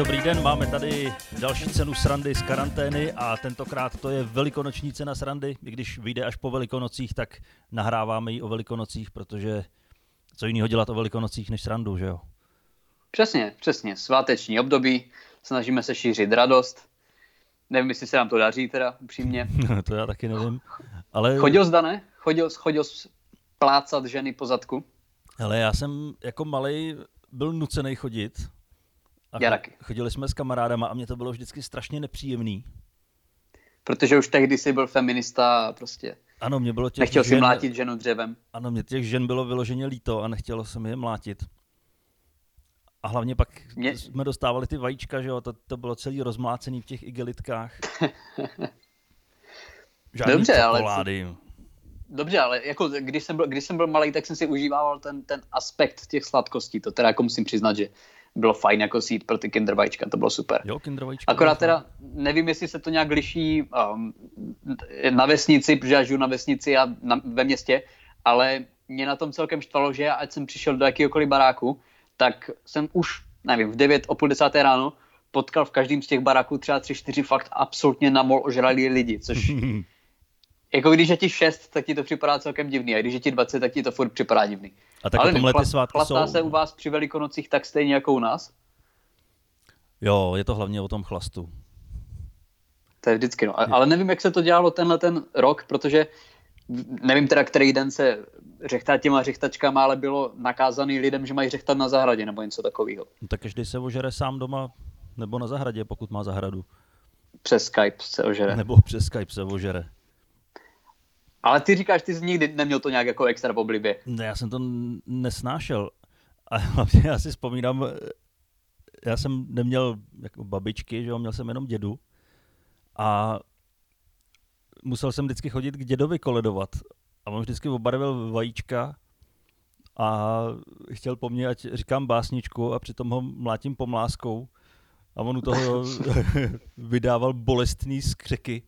Dobrý den, máme tady další cenu srandy z karantény a tentokrát to je velikonoční cena srandy. I když vyjde až po velikonocích, tak nahráváme ji o velikonocích, protože co jiného dělat o velikonocích než srandu, že jo? Přesně, přesně. Sváteční období, snažíme se šířit radost. Nevím, jestli se nám to daří teda, upřímně. to já taky nevím. Ale... Chodil jsi, Dane? Chodil, chodil jsi plácat ženy po zadku? Ale já jsem jako malý byl nucený chodit, a Já taky. Chodili jsme s kamarádama a mě to bylo vždycky strašně nepříjemný. Protože už tehdy jsi byl feminista a prostě Ano, mě bylo těch nechtěl si žen, mlátit ženu dřevem. Ano, mě těch žen bylo vyloženě líto a nechtělo se mi je mlátit. A hlavně pak Mě- jsme dostávali ty vajíčka, že jo, to, to bylo celý rozmlácený v těch igelitkách. Žádný Dobře, ale čokolády. Dobře, ale jako když jsem byl, když jsem byl malý, tak jsem si užíval ten, ten aspekt těch sladkostí. To teda jako musím přiznat, že bylo fajn jako si jít pro ty kinder vajíčka, to bylo super. Jo, kinder vajíčka. Akorát teda nevím, jestli se to nějak liší um, na vesnici, protože já žiju na vesnici a na, ve městě, ale mě na tom celkem štvalo, že já, ať jsem přišel do jakéhokoliv baráku, tak jsem už, nevím, v 9 o půl desáté ráno potkal v každém z těch baráků třeba tři, čtyři fakt absolutně namol ožralí lidi, což jako když je ti 6, tak ti to připadá celkem divný, a když je ti 20, tak ti to furt připadá divný. A tak Ale tomhle ty svátky chlastá jsou. se u vás při velikonocích tak stejně jako u nás? Jo, je to hlavně o tom chlastu. To je vždycky, no. Ale nevím, jak se to dělalo tenhle ten rok, protože nevím teda, který den se řechtá těma řechtačkama, ale bylo nakázaný lidem, že mají řechtat na zahradě nebo něco takového. No, tak každý se ožere sám doma nebo na zahradě, pokud má zahradu. Přes Skype se ožere. Nebo přes Skype se ožere. Ale ty říkáš, ty jsi nikdy neměl to nějak jako extra v oblibě. Ne, já jsem to nesnášel. A hlavně já si vzpomínám, já jsem neměl jako babičky, že jo, měl jsem jenom dědu. A musel jsem vždycky chodit k dědovi koledovat. A on vždycky obarvil vajíčka a chtěl po mně, ať říkám básničku a přitom ho mlátím pomláskou. A on u toho vydával bolestný skřeky.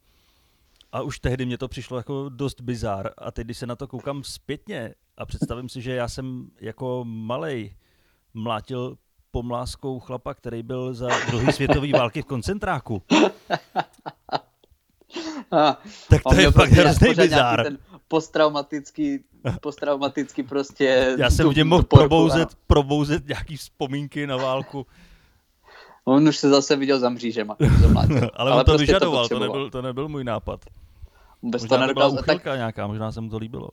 A už tehdy mě to přišlo jako dost bizár. A teď, když se na to koukám zpětně a představím si, že já jsem jako malej mlátil pomláskou chlapa, který byl za druhé světové války v koncentráku. A Tak to je fakt prostě hrozný bizár. Ten posttraumatický, posttraumatický prostě... Já jsem v něm mohl probouzet, ano. probouzet nějaký vzpomínky na válku. On už se zase viděl za mřížema. Ale, Ale on to prostě vyžadoval, to, potřeboval. nebyl, to nebyl můj nápad. To Možná to byla nedokázal. Tak uchylka nějaká, možná se mu to líbilo.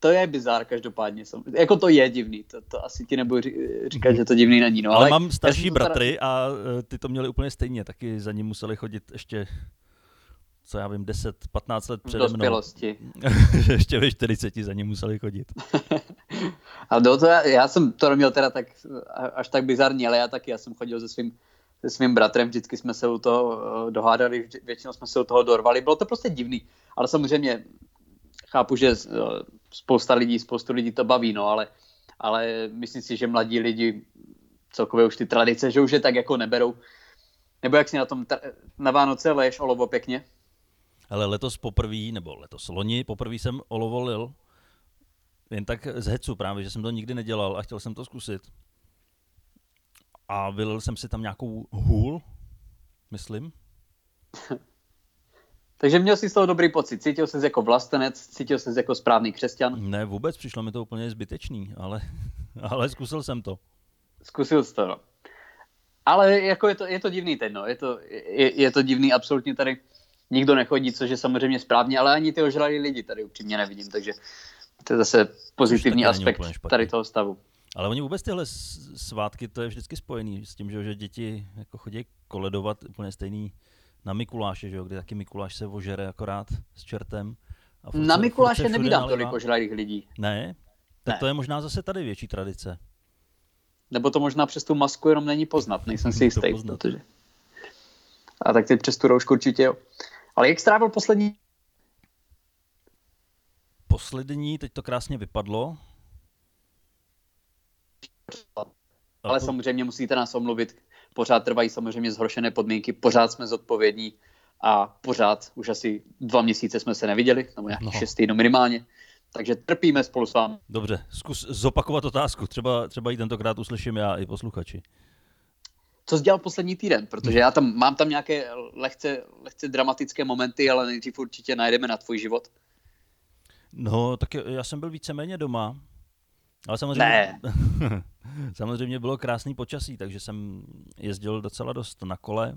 to je bizár každopádně. sam- Jako to je divný, to, to asi ti nebudu ří- říkat, že to divný není. No, Ale, ale mám jsem starší teda- bratry a eh, ty to měli úplně stejně, taky za ním museli chodit ještě, co já vím, 10-15 let v přede mnou. dospělosti. ještě ve 40 za ním museli chodit. A do to, já, já jsem to neměl teda tak, až tak bizarní, ale já taky, já jsem chodil se svým, se svým bratrem, vždycky jsme se u toho eh, dohádali, většinou jsme se u toho dorvali, bylo to prostě divný, ale samozřejmě chápu, že eh, spousta lidí, spoustu lidí to baví, no, ale, ale myslím si, že mladí lidi celkově už ty tradice, že už je tak jako neberou. Nebo jak si na tom na Vánoce leješ olovo pěkně? Ale letos poprvé, nebo letos loni, poprvé jsem olovolil, jen tak z hecu právě, že jsem to nikdy nedělal a chtěl jsem to zkusit. A vylil jsem si tam nějakou hůl, myslím. Takže měl jsi z toho dobrý pocit. Cítil jsi jako vlastenec, cítil jsi jako správný křesťan. Ne, vůbec, přišlo mi to úplně zbytečný, ale, ale zkusil jsem to. Zkusil jsi to, no. Ale jako je to, je to divný teď, no. Je to, je, je to divný, absolutně tady nikdo nechodí, což je samozřejmě správně, ale ani ty ožralí lidi tady upřímně nevidím, takže to je zase pozitivní aspekt tady toho stavu. Ale oni vůbec tyhle svátky, to je vždycky spojený s tím, že, že děti jako chodí koledovat úplně stejný na Mikuláše, že jo, kde taky Mikuláš se ožere akorát s čertem. A furt Na Mikuláše furt nalivá. tolik ožralých lidí. Ne? Tak Ne. to je možná zase tady větší tradice. Nebo to možná přes tu masku jenom není poznat, nejsem si jistý, protože... A tak teď přes tu roušku určitě jo. Ale jak strávil poslední... poslední, teď to krásně vypadlo. Ale samozřejmě musíte nás omluvit. Pořád trvají samozřejmě zhoršené podmínky, pořád jsme zodpovědní a pořád už asi dva měsíce jsme se neviděli, nebo nějakých no. šest týdnů minimálně. Takže trpíme spolu s vámi. Dobře, zkus zopakovat otázku. Třeba, třeba i tentokrát uslyším já i posluchači. Co jsi dělal poslední týden? Protože já tam mám tam nějaké lehce, lehce dramatické momenty, ale nejdřív určitě najdeme na tvůj život. No, tak já jsem byl víceméně doma. Ale samozřejmě, ne. samozřejmě bylo krásný počasí, takže jsem jezdil docela dost na kole,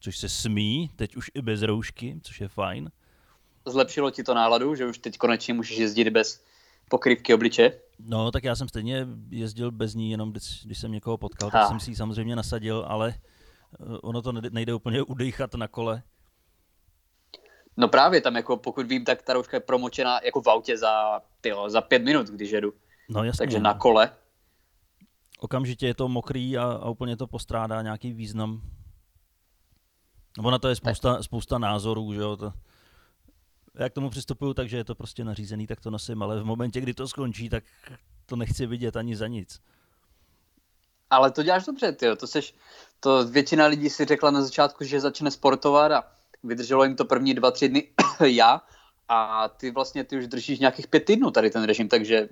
což se smí, teď už i bez roušky, což je fajn. Zlepšilo ti to náladu, že už teď konečně můžeš jezdit bez pokrývky obliče? No, tak já jsem stejně jezdil bez ní, jenom když, když jsem někoho potkal, tak jsem si ji samozřejmě nasadil, ale eh, ono to nejde úplně udýchat na kole. No právě tam, jako pokud vím, tak ta rouška je promočená jako v autě za, tyjo, za pět minut, když jedu. No jasně. Takže na kole. Okamžitě je to mokrý a, a úplně to postrádá nějaký význam. Nebo na to je spousta, spousta názorů, že jo. To, já k tomu přistupuju tak, že je to prostě nařízený, tak to nosím, ale v momentě, kdy to skončí, tak to nechci vidět ani za nic. Ale to děláš dobře, ty. To, seš, to většina lidí si řekla na začátku, že začne sportovat a vydrželo jim to první dva, tři dny já a ty vlastně ty už držíš nějakých pět týdnů tady ten režim, takže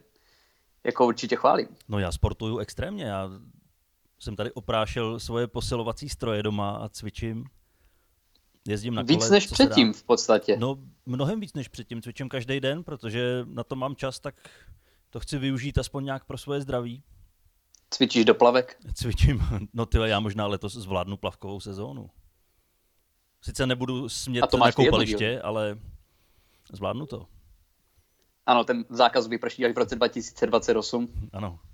jako určitě chválím. No já sportuju extrémně, já jsem tady oprášel svoje posilovací stroje doma a cvičím. Jezdím na kole, Víc než předtím v podstatě. No mnohem víc než předtím, cvičím každý den, protože na to mám čas, tak to chci využít aspoň nějak pro svoje zdraví. Cvičíš do plavek? Cvičím, no ty já možná letos zvládnu plavkovou sezónu. Sice nebudu smět na koupaliště, ale zvládnu to. Ano, ten zákaz vyprší až v roce 2028. Ano.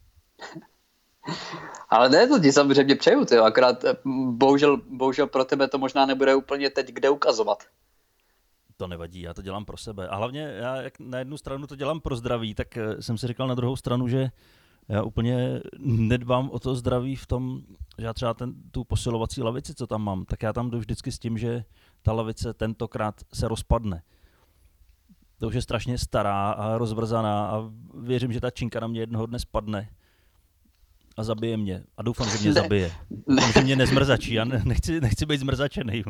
Ale ne, to ti samozřejmě přeju, ty, akorát eh, bohužel, bohužel pro tebe to možná nebude úplně teď kde ukazovat. To nevadí, já to dělám pro sebe. A hlavně já jak na jednu stranu to dělám pro zdraví, tak eh, jsem si říkal na druhou stranu, že já úplně nedbám o to zdraví v tom, že já třeba ten, tu posilovací lavici, co tam mám, tak já tam jdu vždycky s tím, že ta lavice tentokrát se rozpadne. To už je strašně stará a rozvrzaná a věřím, že ta činka na mě jednoho dne spadne a zabije mě. A doufám, že mě ne, zabije. Doufám, že mě nezmrzačí. Já nechci, nechci být zmrzačený.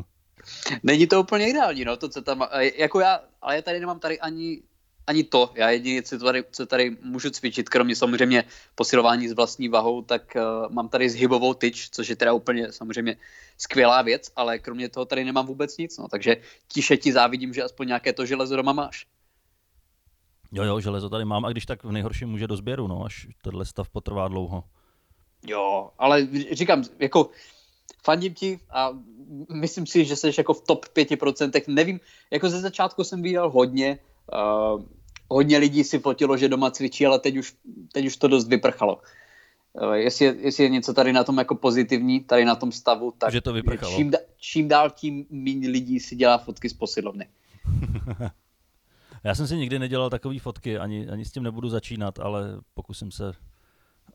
Není to úplně ideální, no, to, co tam, jako já, ale já tady nemám tady ani ani to. Já jedině, co tady, co tady můžu cvičit, kromě samozřejmě posilování s vlastní vahou, tak uh, mám tady zhybovou tyč, což je teda úplně samozřejmě skvělá věc, ale kromě toho tady nemám vůbec nic. No, takže tiše ti závidím, že aspoň nějaké to železo doma máš. Jo, jo, železo tady mám a když tak v nejhorším může do sběru, no, až tenhle stav potrvá dlouho. Jo, ale říkám, jako fandím ti a myslím si, že jsi jako v top 5%. Nevím, jako ze začátku jsem viděl hodně, uh, hodně lidí si fotilo, že doma cvičí, ale teď už, teď už to dost vyprchalo. Uh, jestli, je, jestli je něco tady na tom jako pozitivní, tady na tom stavu, tak že to vyprchalo. Čím, čím dál tím méně lidí si dělá fotky z posilovny. Já jsem si nikdy nedělal takové fotky, ani, ani s tím nebudu začínat, ale pokusím se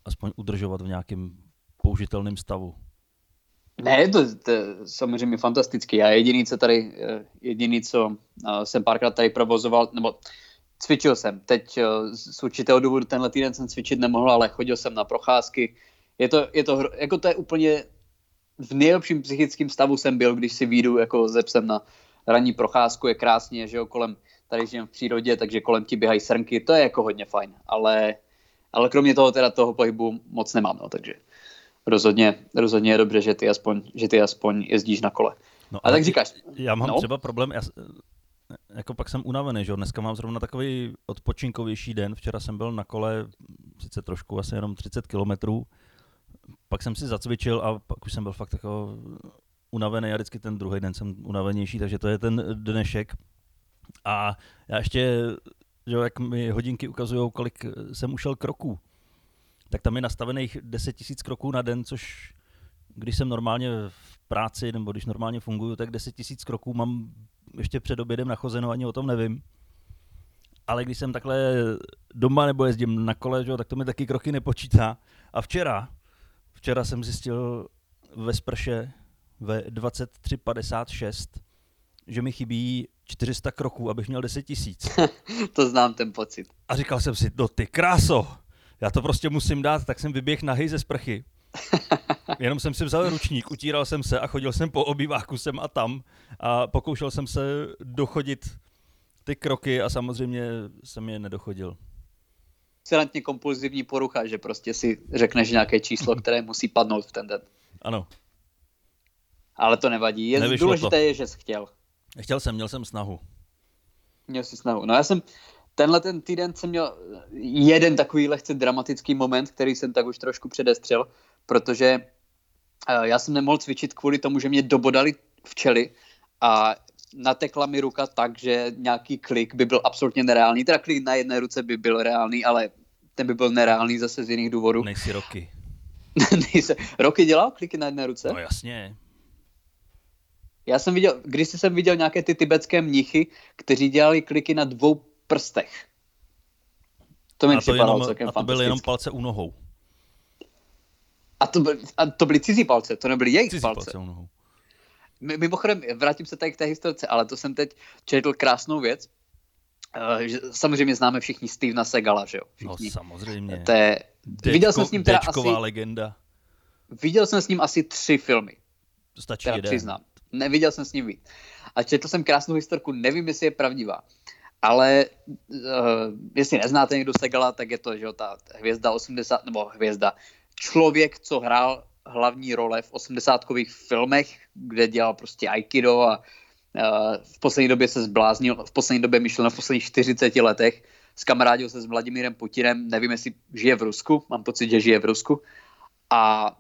aspoň udržovat v nějakém použitelném stavu. Ne, to, to samozřejmě fantastický. Já jediný, co tady, eh, jediný, co eh, jsem párkrát tady provozoval, nebo cvičil jsem. Teď eh, z určitého důvodu tenhle týden jsem cvičit nemohl, ale chodil jsem na procházky. Je to, je to, jako to je úplně v nejlepším psychickém stavu jsem byl, když si výjdu jako ze psem na ranní procházku, je krásně, že jo, kolem, tady žijem v přírodě, takže kolem ti běhají srnky, to je jako hodně fajn, ale, ale kromě toho teda toho pohybu moc nemám, no, takže rozhodně, rozhodně je dobře, že ty aspoň, že ty aspoň jezdíš na kole. No, a tak říkáš. Já mám no? třeba problém, já, jako pak jsem unavený, že Dneska mám zrovna takový odpočinkovější den. Včera jsem byl na kole, sice trošku, asi jenom 30 kilometrů. Pak jsem si zacvičil a pak už jsem byl fakt jako unavený a vždycky ten druhý den jsem unavenější, takže to je ten dnešek. A já ještě, že jak mi hodinky ukazují, kolik jsem ušel kroků, tak tam je nastavených 10 000 kroků na den, což když jsem normálně v práci nebo když normálně funguju, tak 10 000 kroků mám ještě před obědem nachozeno, ani o tom nevím. Ale když jsem takhle doma nebo jezdím na kole, že, tak to mi taky kroky nepočítá. A včera, včera jsem zjistil ve sprše ve 23.56, že mi chybí 400 kroků, abych měl 10 tisíc. to znám ten pocit. A říkal jsem si, no ty kráso, já to prostě musím dát, tak jsem vyběh nahej ze sprchy. Jenom jsem si vzal ručník, utíral jsem se a chodil jsem po obýváku sem a tam a pokoušel jsem se dochodit ty kroky a samozřejmě jsem je nedochodil. Excelentně kompulzivní porucha, že prostě si řekneš nějaké číslo, které musí padnout v ten den. Ano. Ale to nevadí. Je Nevyšlo důležité to. je, že jsi chtěl. Chtěl jsem, měl jsem snahu. Měl jsi snahu. No já jsem, tenhle ten týden jsem měl jeden takový lehce dramatický moment, který jsem tak už trošku předestřel, protože eh, já jsem nemohl cvičit kvůli tomu, že mě dobodali včely a natekla mi ruka tak, že nějaký klik by byl absolutně nereálný. Teda klik na jedné ruce by byl reálný, ale ten by byl nereálný zase z jiných důvodů. Nejsi roky. Roky dělal kliky na jedné ruce? No jasně. Já jsem viděl, když jsem viděl nějaké ty tibetské mnichy, kteří dělali kliky na dvou prstech. To mi připadalo jenom, celkem a to byly jenom palce u nohou. A to, byly, a to byly cizí palce, to nebyly jejich Cizí palce. palce u nohou. Mi- Mimochodem, vrátím se tady k té historce, ale to jsem teď četl krásnou věc. Eh, že samozřejmě známe všichni Stevena Segala, že jo? No Všichni. samozřejmě. to je, viděl jsem s ním teda asi, legenda. viděl jsem s ním asi tři filmy. To stačí teda jeden. přiznám. Neviděl jsem s ním víc. A četl jsem krásnou historku, nevím, jestli je pravdivá. Ale uh, jestli neznáte někdo Segala, tak je to, že jo, ta hvězda 80, nebo hvězda, člověk, co hrál hlavní role v 80kových filmech, kde dělal prostě Aikido a uh, v poslední době se zbláznil, v poslední době myšleno v posledních 40 letech, skamarádil se s Vladimírem Putinem, nevím, jestli žije v Rusku, mám pocit, že žije v Rusku. A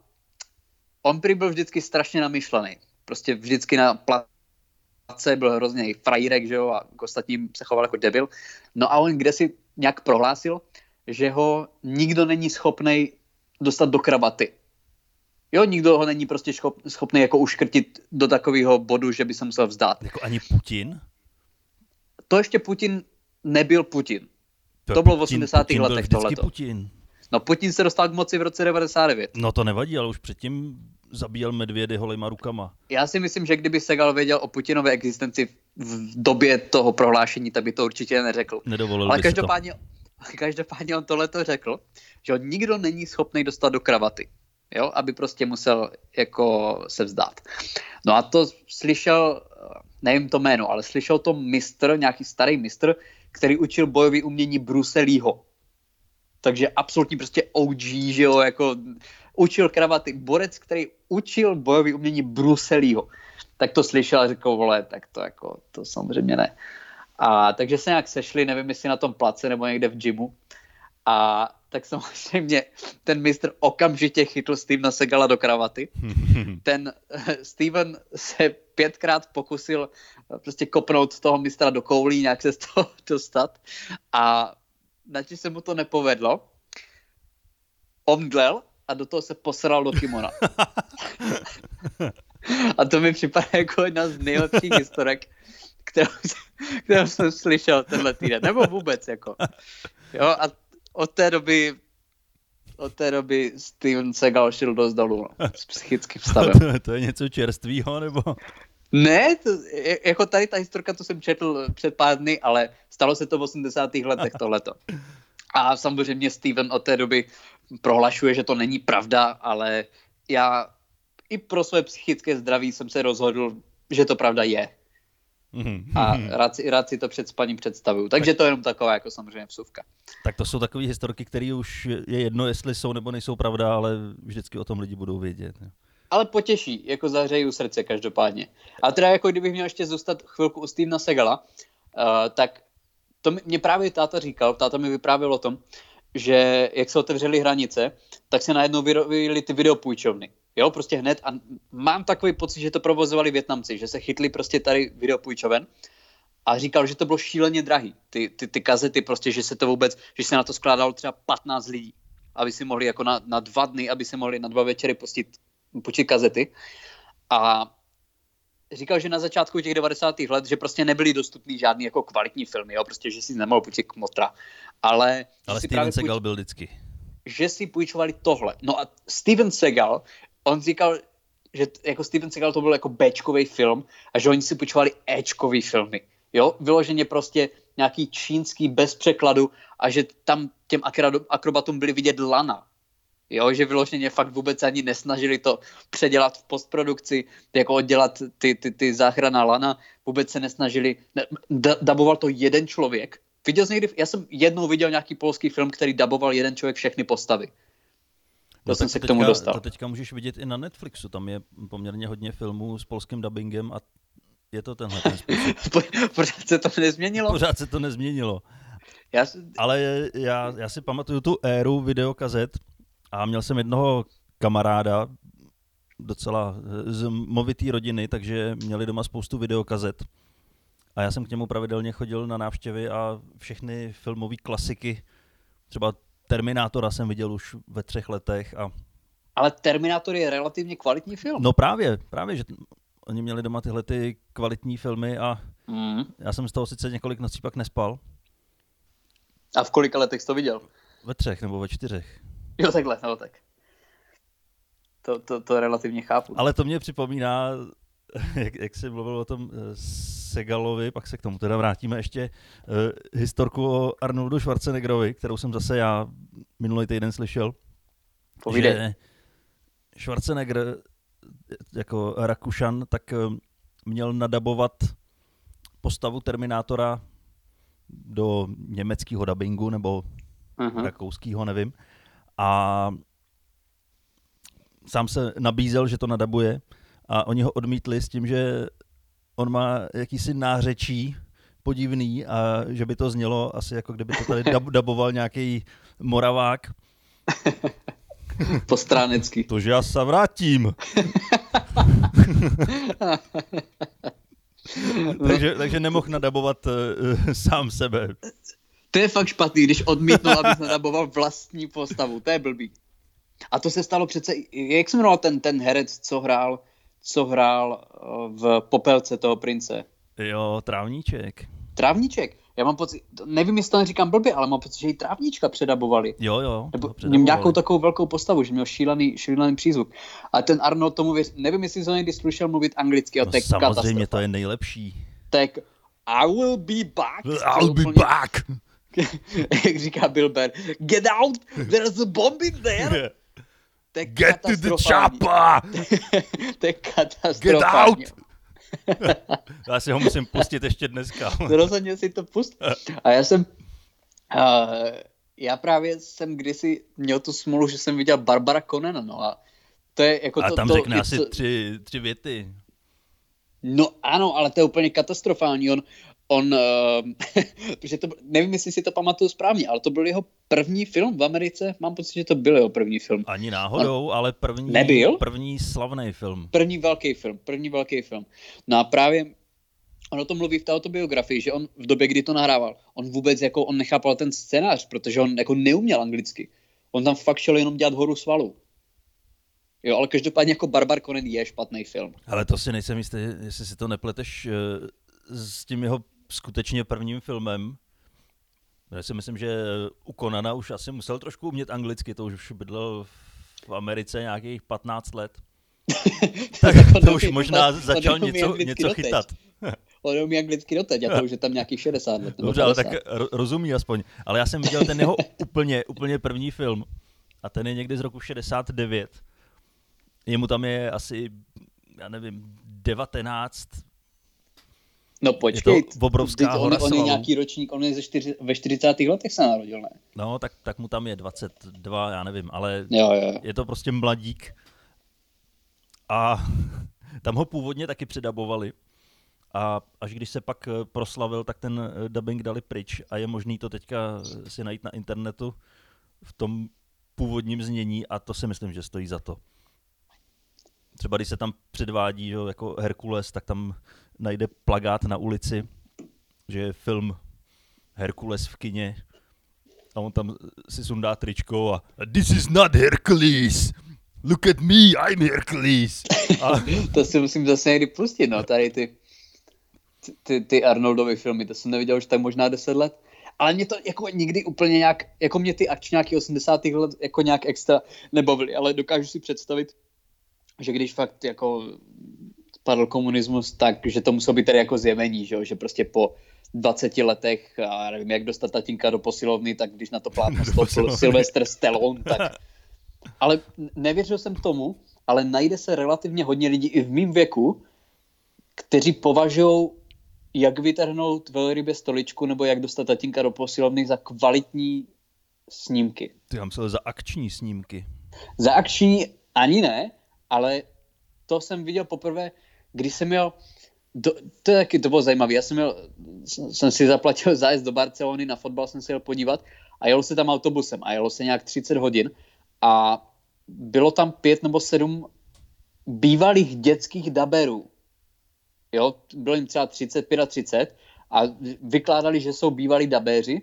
on prý byl vždycky strašně namyšlený. Prostě vždycky na place byl hrozně frajírek, že jo, a k ostatním se choval jako debil. No a on kde si nějak prohlásil, že ho nikdo není schopný dostat do kravaty. Jo, nikdo ho není prostě schop, schopný jako uškrtit do takového bodu, že by se musel vzdát. Jako ani Putin? To ještě Putin nebyl Putin. To bylo v 80. Putin letech tohleto. Putin. No Putin se dostal k moci v roce 99. No to nevadí, ale už předtím zabíjel medvědy holýma rukama. Já si myslím, že kdyby Segal věděl o Putinové existenci v době toho prohlášení, tak by to určitě neřekl. Nedovolil Ale by si to. každopádně, každopádně on tohle to řekl, že ho nikdo není schopný dostat do kravaty. Jo, aby prostě musel jako se vzdát. No a to slyšel, nevím to jméno, ale slyšel to mistr, nějaký starý mistr, který učil bojový umění Bruce Leeho. Takže absolutní prostě OG, že jo, jako učil kravaty. Borec, který učil bojový umění Bruce Leeho. Tak to slyšel a řekl, vole, tak to jako, to samozřejmě ne. A takže se nějak sešli, nevím, jestli na tom place nebo někde v gymu. A tak samozřejmě ten mistr okamžitě chytl Stevena Segala do kravaty. Ten eh, Steven se pětkrát pokusil eh, prostě kopnout toho mistra do koulí, nějak se z toho dostat. A načež se mu to nepovedlo, omdlel a do toho se posral do kimona. A to mi připadá jako jedna z nejlepších historek, kterou, kterou jsem slyšel tenhle týden. Nebo vůbec, jako. Jo, a od té doby od té doby Steven Seagal šel dost dolů no, s psychickým stavem. to, to je něco čerstvého, nebo? Ne, to, jako tady ta historka, to jsem četl před pár dny, ale stalo se to v 80. letech tohleto. A samozřejmě Steven od té doby prohlašuje, že to není pravda, ale já i pro své psychické zdraví jsem se rozhodl, že to pravda je. Mhm. A rád si, rád si to před spaním představuju. Takže to je jenom taková jako samozřejmě vsuvka. Tak to jsou takové historky, které už je jedno, jestli jsou nebo nejsou pravda, ale vždycky o tom lidi budou vědět. jo. Ale potěší, jako zahřeju srdce každopádně. A teda jako kdybych měl ještě zůstat chvilku u Stevena Segala, uh, tak to mě právě táta říkal, táta mi vyprávěl o tom, že jak se otevřely hranice, tak se najednou vyrobily ty videopůjčovny. Jo, prostě hned a mám takový pocit, že to provozovali Větnamci, že se chytli prostě tady videopůjčoven a říkal, že to bylo šíleně drahý. Ty, ty, ty kazety prostě, že se to vůbec, že se na to skládalo třeba 15 lidí, aby si mohli jako na, na dva dny, aby si mohli na dva večery pustit, počít kazety. A říkal, že na začátku těch 90. let, že prostě nebyly dostupný žádný jako kvalitní filmy, jo? prostě, že si nemohl půjčit kmotra. Ale, Ale Steven právě Seagal byl vždycky. že si půjčovali tohle. No a Steven Seagal, on říkal, že jako Steven Seagal to byl jako Bčkový film a že oni si počívali Ečkový filmy. Jo, vyloženě prostě nějaký čínský bez překladu a že tam těm akrobatům byly vidět lana. Jo, že vyloženě fakt vůbec ani nesnažili to předělat v postprodukci, jako oddělat ty, ty, ty záchrana lana, vůbec se nesnažili, ne, da, daboval to jeden člověk. Viděl jsi někdy, já jsem jednou viděl nějaký polský film, který daboval jeden člověk všechny postavy. To No, jsem se k teďka, tomu dostal. To teďka můžeš vidět i na Netflixu, tam je poměrně hodně filmů s polským dubbingem a je to tenhle ten způsob. Pořád se to nezměnilo? Pořád se to nezměnilo. Já, si- Ale já, já si pamatuju tu éru videokazet a měl jsem jednoho kamaráda, docela z movitý rodiny, takže měli doma spoustu videokazet. A já jsem k němu pravidelně chodil na návštěvy a všechny filmové klasiky, třeba Terminátora jsem viděl už ve třech letech a ale Terminator je relativně kvalitní film. no právě, právě, že oni měli doma tyhle ty kvalitní filmy a Mm. já jsem z toho sice několik nocí pak nespal, A v kolika letech jsi to viděl? ve třech nebo ve čtyřech. Jo, takhle, no tak. To, to, to relativně chápu. Ale to mě připomíná, jak, jak jsi mluvil o tom eh, Segalovi, pak se k tomu teda vrátíme ještě, uh, historku o Arnoldu Schwarzeneggerovi, kterou jsem zase já minulý týden slyšel, Povídej. že Schwarzenegger eh, jako Rakušan, tak měl nadabovat postavu Terminátora do německého dubbingu nebo Mhm. rakouskýho, nevím. A sám se nabízel, že to nadabuje a oni ho odmítli s tím, že on má jakýsi nářečí podivný a že by to znělo asi jako kdyby to tady dab- daboval nějaký moravák. Postránecký. To, že já se vrátím. takže, takže nemohl nadabovat uh, sám sebe. To je fakt špatný, když odmítnul, abys nadaboval vlastní postavu. To je blbý. A to se stalo přece, jak se jmenoval ten, ten herec, co hrál, co hrál eh, v Popelce toho prince? Jo, trávníček. Trávníček. Já mám pocit, nevím, jestli to neříkám blbě, ale mám pocit, že i trávníčka předabovali. Jo, jo. Nebo to měl nějakou předabovali. takovou velkou postavu, že měl šílený, šílený přízvuk. A ten Arnold tomu věř, nevím, jestli jsi někdy slyšel mluvit anglicky, a No, samozřejmě, katastrofa. to je nejlepší. Tak I will be back. I'll be úplně- back. jak říká Bill Burr, get out, there's a bomb in there. To je Get to the chopper! to je Get katastrofální. out! Já si ho musím pustit ještě dneska. Rozhodně si to pust. A já jsem, uh, já právě jsem kdysi měl tu smolu, že jsem viděl Barbara Conana, no a to je jako A to, tam to, řekne i asi tři, tři věty. No ano, ale to je úplně katastrofální. On, on uh, protože to, nevím, jestli si to pamatuju správně, ale to byl jeho první film v Americe. Mám pocit, že to byl jeho první film. Ani náhodou, ale první, Nebyl? první slavný film. První velký film, první velký film. No a právě on o tom mluví v té autobiografii, že on v době, kdy to nahrával, on vůbec jako, on nechápal ten scénář, protože on jako neuměl anglicky. On tam fakt šel jenom dělat horu svalů. Jo, ale každopádně jako Barbar Conan je špatný film. Ale to si nejsem jistý, jestli si to nepleteš eh, s tím jeho skutečně prvním filmem. Já si myslím, že u Konana už asi musel trošku umět anglicky, to už bydlel v Americe nějakých 15 let. tak to už možná začal něco, něco chytat. On neumí anglicky doteď a to už je tam nějakých 60 let. Dobře, ale 50. tak ro- rozumí aspoň. Ale já jsem viděl ten jeho úplně, úplně první film a ten je někdy z roku 69. Jemu tam je asi, já nevím, 19. No počkej, je to obrovská vždyť hora on, on je nějaký ročník, on je ze čtyři, ve 40. letech se narodil, ne? No, tak, tak mu tam je 22, já nevím, ale Jo, jo. je to prostě mladík. A tam ho původně taky předabovali. A až když se pak eh, proslavil, tak ten eh, dubbing dali pryč a je možný to teďka eh, si najít na internetu v tom původním znění a to si myslím, že stojí za to. Třeba když se tam předvádí že, jo, jako Herkules, tak tam najde plagát na ulici, že je film Herkules v kině a on tam si sundá tričko a This is not Hercules! Look at me, I'm Hercules! A, To si musím zase někdy pustit, no, tady ty, ty, ty Arnoldovy filmy, to jsem neviděl už tak možná 10 let. Ale mě to jako nikdy úplně nějak, jako mě ty akčňáky 80. let jako nějak extra nebavily, ale dokážu si představit, že když fakt jako spadl komunismus, tak že to muselo být tady jako zjevení, že, že prostě po 20 letech a nevím, jak dostat tatínka do posilovny, tak když na to plátno stoupil Sylvester Stallone, tak... Ale nevěřil jsem tomu, ale najde se relativně hodně lidí i v mém věku, kteří považují, jak vytrhnout velrybě stoličku nebo jak dostat tatínka do posilovny za kvalitní snímky. Ty mám se za akční snímky. Za akční ani ne, ale to jsem viděl poprvé, když jsem měl, do, to je taky, to bylo zajímavé, já jsem, měl, jsem si zaplatil zájezd do Barcelony, na fotbal jsem se jel podívat a jelo se tam autobusem a jelo se nějak 30 hodin a bylo tam pět nebo sedm bývalých dětských daberů. Jo, bylo jim třeba 35 a 30 a vykládali, že jsou bývalí dabéři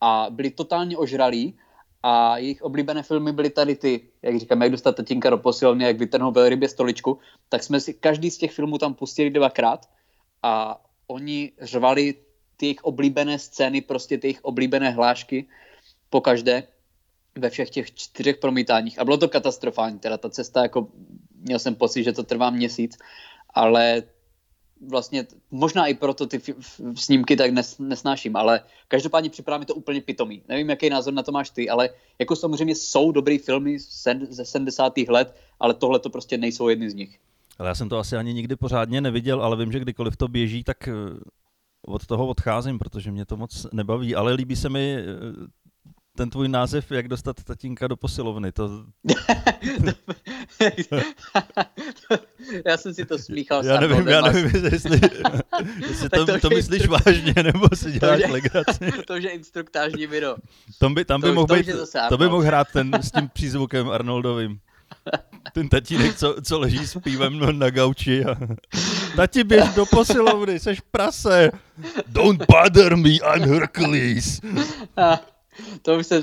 a byli totálně ožralí a jejich oblíbené filmy byly tady ty, jak říkám, jak dostat tatínka do posilovny, jak vytrhnout velrybě stoličku, tak jsme si každý z těch filmů tam pustili dvakrát a oni řvali ty jejich oblíbené scény, prostě ty jejich oblíbené hlášky po každé ve všech těch čtyřech promítáních. A bylo to katastrofální, teda ta cesta, jako měl jsem pocit, že to trvá měsíc, ale vlastně možná i proto ty snímky tak nes, nesnáším, ale každopádně připadá mi to úplně pitomý. Nevím, jaký názor na to máš ty, ale jako samozřejmě jsou dobrý filmy ze 70. let, ale tohle to prostě nejsou jedny z nich. Ale já jsem to asi ani nikdy pořádně neviděl, ale vím, že kdykoliv to běží, tak eh, od toho odcházím, protože mě to moc nebaví, ale líbí se mi eh, ten tvůj název, jak dostat tatínka do posilovny. To... já jsem si to smíchal Já nevím, já nevím, jestli, jestli to, to, to myslíš instru... vážně, nebo si děláš to, legraci. to už je instruktážní video. Tam by, tam by to, mohl to, být, to by mohl hrát ten s tím přízvukem Arnoldovým. Ten tatínek, co, co leží s pívem na gauči a tati běž do posilovny, seš prase. Don't bother me, I'm Hercules. To by se,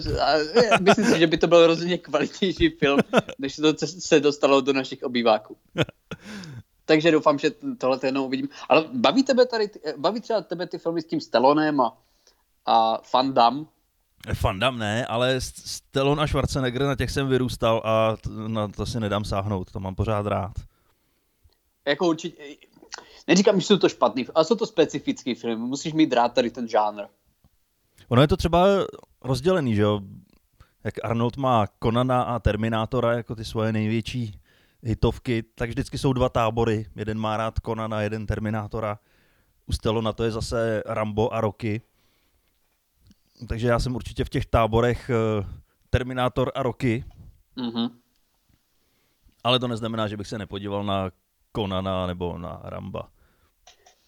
myslím si, že by to byl rozhodně kvalitnější film, než to se dostalo do našich obýváků. Takže doufám, že tohle jednou uvidím. Ale baví tebe tady, baví třeba tebe ty filmy s tím Stallonem a, a Fandam? Fandam ne, ale Stallone a Schwarzenegger, na těch jsem vyrůstal a na to si nedám sáhnout, to mám pořád rád. Jako určitě, neříkám, že jsou to špatný, ale jsou to specifický film, musíš mít rád tady ten žánr. Ono je to třeba rozdělený, že jo? Jak Arnold má Konana a Terminátora jako ty svoje největší hitovky, tak vždycky jsou dva tábory. Jeden má rád Konana, jeden Terminátora. U na to je zase Rambo a Rocky. Takže já jsem určitě v těch táborech uh, Terminátor a Rocky. Mm-hmm. Ale to neznamená, že bych se nepodíval na Konana nebo na Ramba.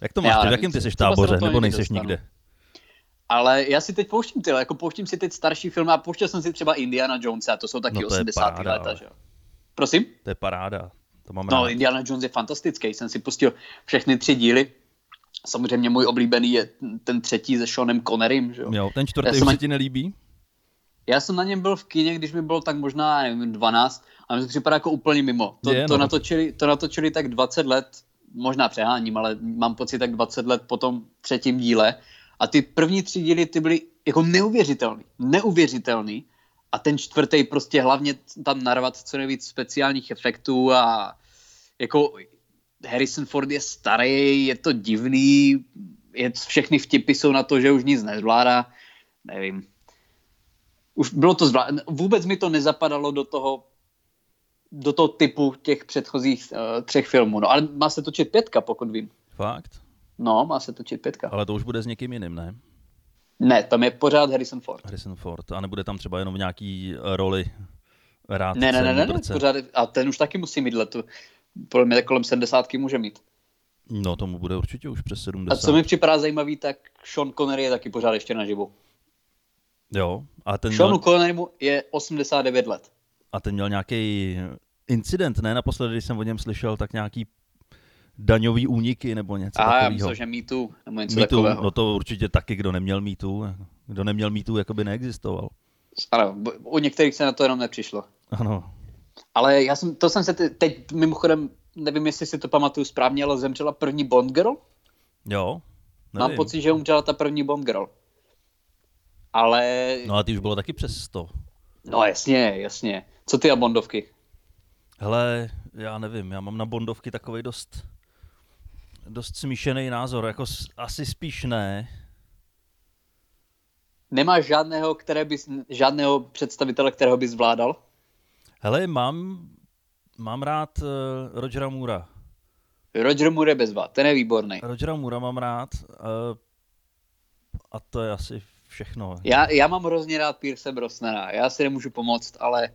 Jak to máš já, ty? V jakém ty jsi táboře? Nebo nejseš nikde? Ale já si teď pouštím ty, jako pouštím si teď starší filmy a pouštěl jsem si třeba Indiana Jones a to jsou taky no to 80. Paráda, léta, že jo. Prosím? To je paráda. To mám no, rád. Indiana Jones je fantastický, jsem si pustil všechny tři díly. Samozřejmě můj oblíbený je ten třetí se Seanem Connerym, že jo. jo ten čtvrtý už se ti nelíbí? Já jsem na něm byl v kině, když mi bylo tak možná, nevím, 12, a mi to připadá jako úplně mimo. To, je, to, no. natočili, to natočili tak 20 let, možná přeháním, ale mám pocit tak 20 let po tom třetím díle a ty první tři díly ty byly jako neuvěřitelný. Neuvěřitelný. A ten čtvrtý prostě hlavně tam narvat co nejvíc speciálních efektů a jako Harrison Ford je starý, je to divný, je, všechny vtipy jsou na to, že už nic nezvládá. Nevím. Už bylo to zvládá. Vůbec mi to nezapadalo do toho do toho typu těch předchozích uh, třech filmů. No ale má se točit pětka, pokud vím. Fakt? No, má se točit pětka. Ale to už bude s někým jiným, ne? Ne, tam je pořád Harrison Ford. Harrison Ford. A nebude tam třeba jenom nějaký eh, roli rád. Ne, ne, ne, ne, ne, pořád, a ten už taky musí mít letu. Podle mě kolem 70 může mít. No, tomu bude určitě už přes 70. A co mi připadá zajímavý, tak Sean Connery je taky pořád ještě naživu. Jo. A ten Seanu měl... Connerymu je 89 let. A ten měl nějaký incident, ne? Naposledy, když jsem o něm slyšel, tak nějaký daňový úniky nebo něco Aha, takového. já myslím, že mýtu nebo něco mýtu, takového. No to určitě taky, kdo neměl mýtu. Kdo neměl mýtu, jako by neexistoval. Ano, u některých se na to jenom nepřišlo. Ano. Ale já jsem, to jsem se teď mimochodem, nevím, jestli si to pamatuju správně, ale zemřela první Bond Girl. Jo. Nevím. Mám pocit, že umřela ta první Bond Girl. Ale... No a ty už bylo taky přes 100. No jasně, jasně. Co ty a Bondovky? Hele, já nevím, já mám na Bondovky takový dost, dost smíšený názor, jako asi spíš ne. Nemáš žádného, které bys, žádného představitele, kterého bys zvládal? Hele, mám, mám rád uh, Rogera Moora. Roger Moore je bezva, ten je výborný. Rogera Moora mám rád uh, a to je asi všechno. Já, já mám hrozně rád Pierce Brosnana, já si nemůžu pomoct, ale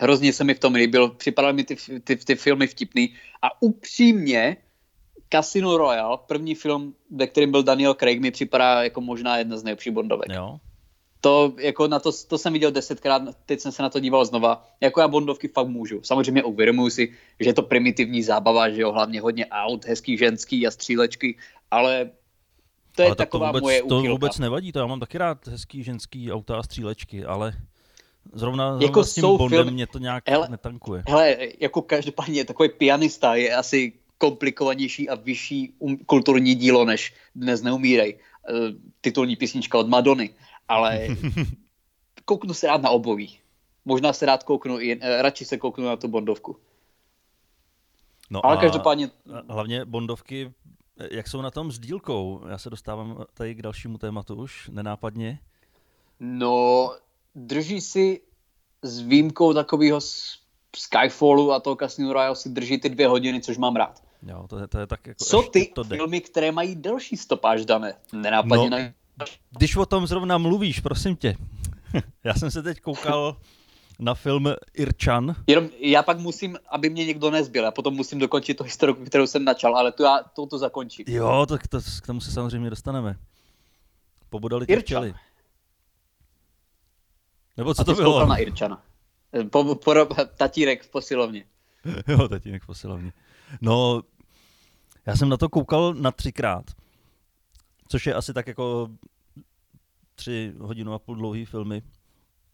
hrozně se mi v tom líbil, připadaly mi ty, ty, ty filmy vtipný a upřímně Casino Royale, první film, ve kterém byl Daniel Craig, mi připadá jako možná jedna z nejlepších Bondovek. Jo. To, jako na to, to jsem viděl desetkrát, teď jsem se na to díval znova. Jako já Bondovky fakt můžu. Samozřejmě uvědomuji si, že je to primitivní zábava, že jo, hlavně hodně aut, hezký ženský a střílečky, ale to je ale taková to vůbec, moje To úchylka. vůbec nevadí, to já mám taky rád hezký ženský auta a střílečky, ale zrovna, zrovna Jako s tím Bondem film- mě to nějak Hele, netankuje. Hele, jako každopádně takový pianista je asi komplikovanější a vyšší um, kulturní dílo než Dnes neumírej. Uh, titulní písnička od Madony. Ale kouknu se rád na obojí. Možná se rád kouknu, i, eh, radši se kouknu na tu Bondovku. No Ale a každopádně, hlavně Bondovky, jak jsou na tom s dílkou? Já se dostávám tady k dalšímu tématu už, nenápadně. no, drží si s výjimkou takového Skyfallu a toho Casino Royale si drží ty dvě hodiny, což mám rád. Jo, to je, to je tak jako Co ty to jde. filmy, které mají delší stopáž, Dané? Nenápadně No. na... Když o tom zrovna mluvíš, prosím tě. Já jsem se teď koukal na film Irčan. Jenom já pak musím, aby mě někdo nezbyl, a potom musím dokončit tu historiku, kterou jsem načal, ale tu já touto zakončím. Jo, tak to, k tomu se samozřejmě dostaneme. Pobodali tě Irčan. včely. Nebo co a to bylo? na Irčana. Po, po, tatírek v posilovně. jo, tatínek v posilovně. No, já jsem na to koukal na třikrát, což je asi tak jako tři hodinu a půl dlouhý filmy.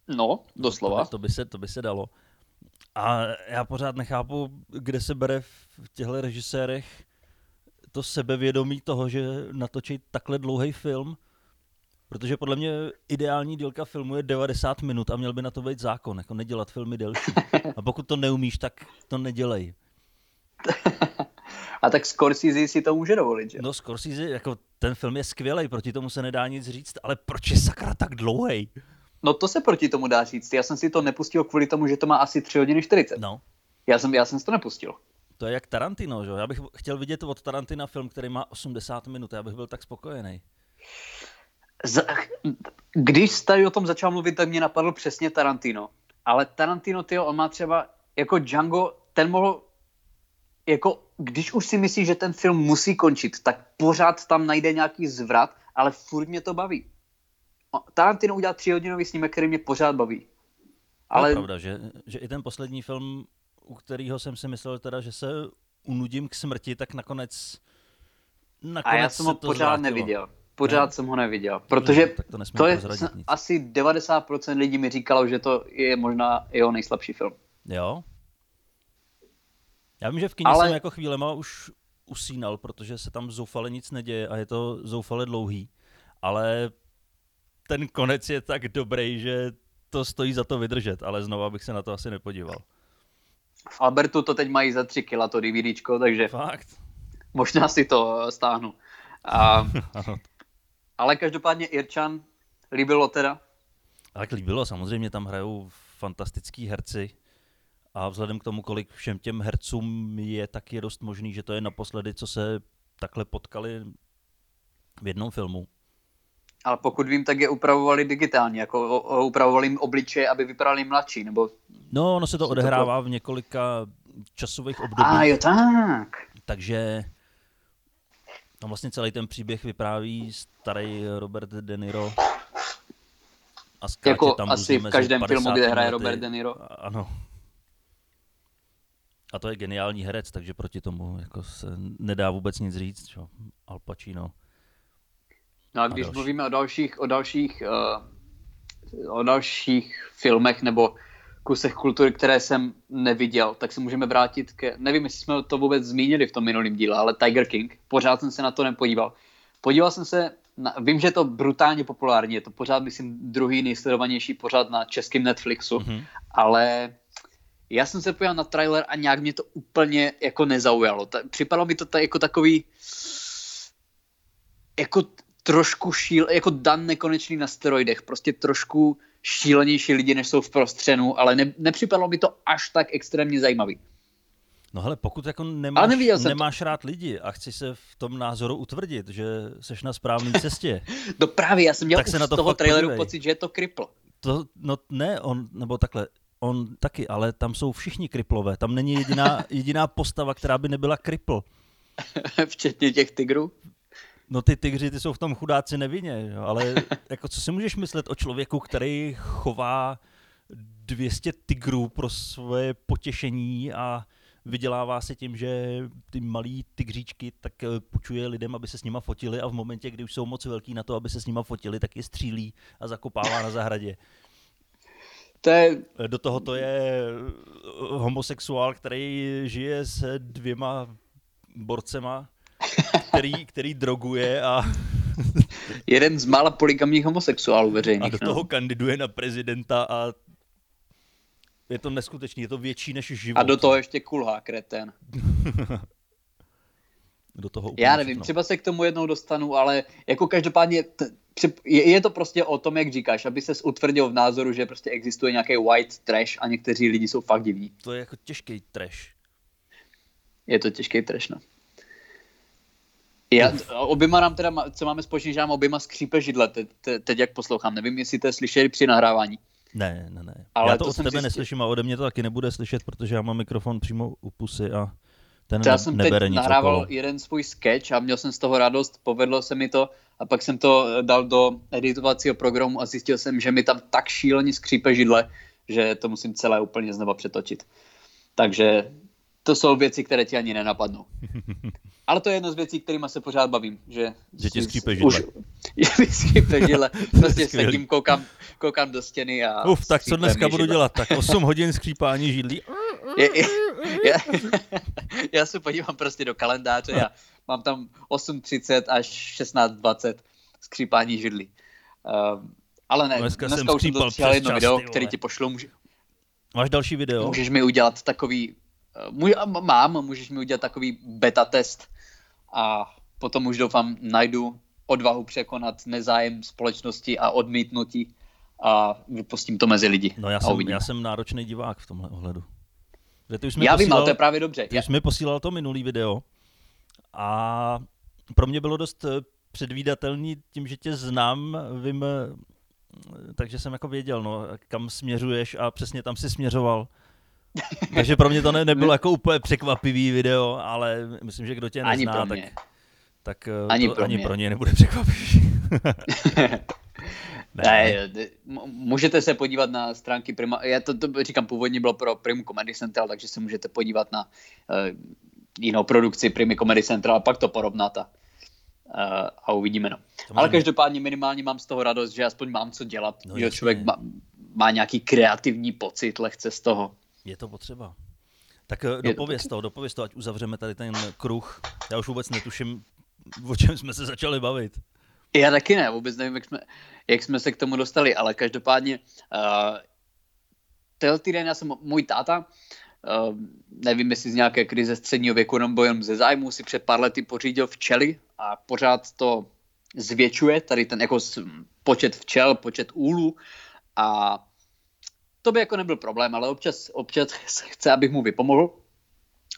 No, doslova. To by, to, by se, to by se dalo. A já pořád nechápu, kde se bere v těchto režisérech to sebevědomí toho, že natočí takhle dlouhý film, protože podle mě ideální dílka filmu je 90 minut a měl by na to být zákon, jako nedělat filmy delší. A pokud to neumíš, tak to nedělej. A tak Scorsese si to může dovolit, že? No Scorsese, jako ten film je skvělý, proti tomu se nedá nic říct, ale proč je sakra tak dlouhý? No to se proti tomu dá říct. Já jsem si to nepustil kvůli tomu, že to má asi 3 hodiny 40. No, Já jsem, já jsem si to nepustil. to je jak Tarantino, že? jo? Já bych chtěl vidět od Tarantina film, který má 80 minut, já bych byl tak spokojený. Když tady o tom začal mluvit, tak mě napadl přesně Tarantino. Ale Tarantino, tyjo, on má třeba, jako Django, ten mohl, jako, když už si myslí, že ten film musí končit, tak pořád tam najde nějaký zvrat, ale furt mě to baví. Tarantino udělal tříhodinový snímek, který mě pořád baví. Ale... Je pravda, že, že i ten poslední film, u kterého jsem si myslel teda, že se unudím k smrti, tak nakonec, a nakonec já jsem se ho pořád zvrátilo. neviděl. Pořád Ne? jsem ho neviděl, protože tak to to je nic. asi 90% lidí mi říkalo, že to je možná jeho nejslabší film. Jo. Já vím, že v kyně Ale- jsem jako chvílema už usínal, protože se tam zoufale nic neděje a je to zoufale dlouhý. Ale ten konec je tak dobrý, že to stojí za to vydržet, ale znova bych se na to asi nepodíval. V Albertu to teď mají za 3 kila to DVDčko, takže Fakt? možná si to stáhnu. A, ale každopádně Irčan líbilo teda. Tak líbilo, samozřejmě tam hrajou fantastický herci a vzhledem k tomu, kolik všem těm hercům je, tak je dost možný, že to je naposledy, co se takhle potkali v jednom filmu. Ale pokud vím, tak je upravovali digitálně, jako upravovali jim obličeje, aby vypadali mladší, nebo... No, ono se to odehrává v několika časových obdobích, A jo, tak. takže tam vlastně celý ten příběh vypráví starý Robert De Niro a Jako tam asi v každém filmu, 50 kde hraje. Robert De Niro. Ano. A to je geniální herec, takže proti tomu jako se nedá vůbec nic říct. Čo? Al Pacino. No a A když další. mluvíme o dalších, o dalších, uh, o dalších filmech nebo kusech kultury, které jsem neviděl, tak se můžeme vrátit ke, nevím, jestli jsme to vůbec zmínili v tom minulém díle, ale Tiger King, pořád jsem se na to nepodíval. Podíval jsem se, na, vím, že je to brutálně populární, je to pořád, myslím, druhý nejsledovanější pořád na českém Netflixu, Mhm. ale já jsem se podíval na trailer a nějak mě to úplně jako nezaujalo. Ta, připadalo mi to ta, jako takový jako trošku šíl, jako Dan nekonečný na steroidech, prostě trošku šílenější lidi, než jsou v prostřenu, ale ne, nepřipadlo mi to až tak extrémně zajímavý. No hele, pokud jako nemáš, nemáš rád lidi a chceš se v tom názoru utvrdit, že seš na správné cestě. no právě, já jsem měl tak se na to z toho traileru podívej. pocit, že je to kripl. To, no ne, on, nebo takhle, on taky, ale tam jsou všichni kriplové. Tam není jediná, jediná postava, která by nebyla kripl. Včetně těch tigrů? No ty tygři, ty jsou v tom chudáci nevinně, ale jako co si můžeš myslet o člověku, který chová 200 tigrů pro svoje potěšení a vydělává se tím, že ty malý tygříčky tak eh, půjčuje lidem, aby se s nima fotili a v momentě, kdy už jsou moc velký na to, aby se s nima fotili, tak je střílí a zakopává na zahradě. To je... Do toho to je eh, homosexuál, který žije s dvěma borcema, který, který droguje a... Jeden z mála poligamních homosexuálů veřejných. A do toho no. kandiduje na prezidenta a je to neskutečný, je to větší než život. A do toho ještě kulhá kreten. do toho Já nevím, všechno. třeba se k tomu jednou dostanu, ale jako každopádně t- je, je to prostě o tom, jak říkáš, aby ses utvrdil v názoru, že prostě existuje nějaký white trash a někteří lidi jsou fakt divní. To je jako těžký trash. Je to těžký trash, no. Já, oběma nám teda, co máme společně, že nám oběma skřípe židle, te, te, teď jak poslouchám. Nevím, jestli to slyšeli při nahrávání. Ne, ne, ne. Ale já to, to od tebe zjistil. neslyším a ode mě to taky nebude slyšet, protože já mám mikrofon přímo u pusy a ten ne, já jsem teď nahrával okolo. jeden svůj sketch a měl jsem z toho radost, povedlo se mi to a pak jsem to dal do editovacího programu a zjistil jsem, že mi tam tak šíleně skřípe židle, že to musím celé úplně znova přetočit. Takže to jsou věci, které ti ani nenapadnou. Ale to je jedna z věcí, kterými se pořád bavím. Že, že ti skřípe židle. Už, skřípe židle. Prostě sedím, koukám, koukám do stěny a Uf, tak co dneska budu židle. dělat? Tak 8 hodin skřípání židlí. Je, je, je, já se podívám prostě do kalendáře a mám tam 8.30 až 16.20 skřípání židlí. Um, ale ne, dneska, dneska už jsem dostal jedno video, který ti pošlu. Může... Máš další video? Můžeš mi udělat takový můj, mám, můžeš mi udělat takový beta test a potom už doufám najdu odvahu překonat nezájem společnosti a odmítnutí a vypustím to mezi lidi. No já jsem, já jsem náročný divák v tomhle ohledu. Že ty už já posílal, vím, ale to je právě dobře. Ty já... jsi mi posílal to minulý video a pro mě bylo dost eh, předvídatelný tím, že tě znám, vím, eh, takže jsem jako věděl, no, kam směřuješ a přesně tam si směřoval. Takže pro mě to ne, nebylo jako úplně překvapivý video, ale myslím, že kdo tě nezná, ani tak, tak eh, ani, to pro, ani pro ně nebude překvapivý. ne. ne. můžete se podívat na stránky Prima, já to, to říkám původně bylo pro Prima Comedy Central, takže se můžete podívat na jinou produkci Prima Comedy Central a pak to porovnat a, uh, a uvidíme. No. Ale každopádně minimálně mám z toho radost, že aspoň mám co dělat, no, že člověk má, má nějaký kreativní pocit lehce z toho. Je to potřeba. Tak eh, dopověz to, dopověz to, ať uzavřeme tady ten kruh. Já už vůbec netuším, o čem jsme se začali bavit. Já taky ne, vůbec nevím, jak jsme, jak jsme se k tomu dostali, ale každopádně uh, tenhle týden já jsem, můj táta, uh, nevím, jestli z nějaké krize středního věku nebo jenom ze zájmu, si před pár lety pořídil včely a pořád to zvětšuje, tady ten jako počet včel, počet úlů a to by jako nebyl problém, ale občas, občas chce, abych mu vypomohl.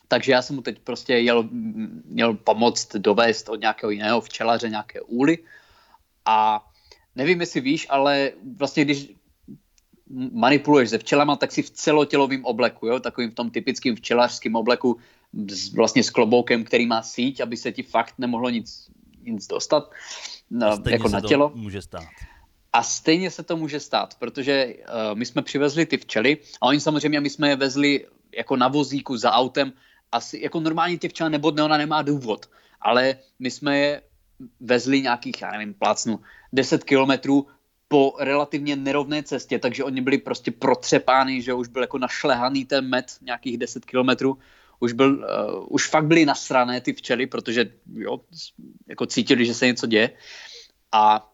Takže já jsem mu teď prostě jel, měl pomoct dovést od nějakého jiného včelaře nějaké úly. A nevím, jestli víš, ale vlastně když manipuluješ se včelama, tak si v celotělovém obleku, jo? takovým v tom typickým včelařském obleku, s, vlastně s kloboukem, který má síť, aby se ti fakt nemohlo nic, nic dostat no, jako na tělo. může stát. A stejně se to může stát, protože uh, my jsme přivezli ty včely a oni samozřejmě, my jsme je vezli jako na vozíku za autem, asi jako normálně ty včely nebodne, ona nemá důvod, ale my jsme je vezli nějakých, já nevím, plácnu, 10 kilometrů po relativně nerovné cestě, takže oni byli prostě protřepány, že už byl jako našlehaný ten med nějakých 10 kilometrů, už, byl, uh, už fakt byly nasrané ty včely, protože jo, jako cítili, že se něco děje. A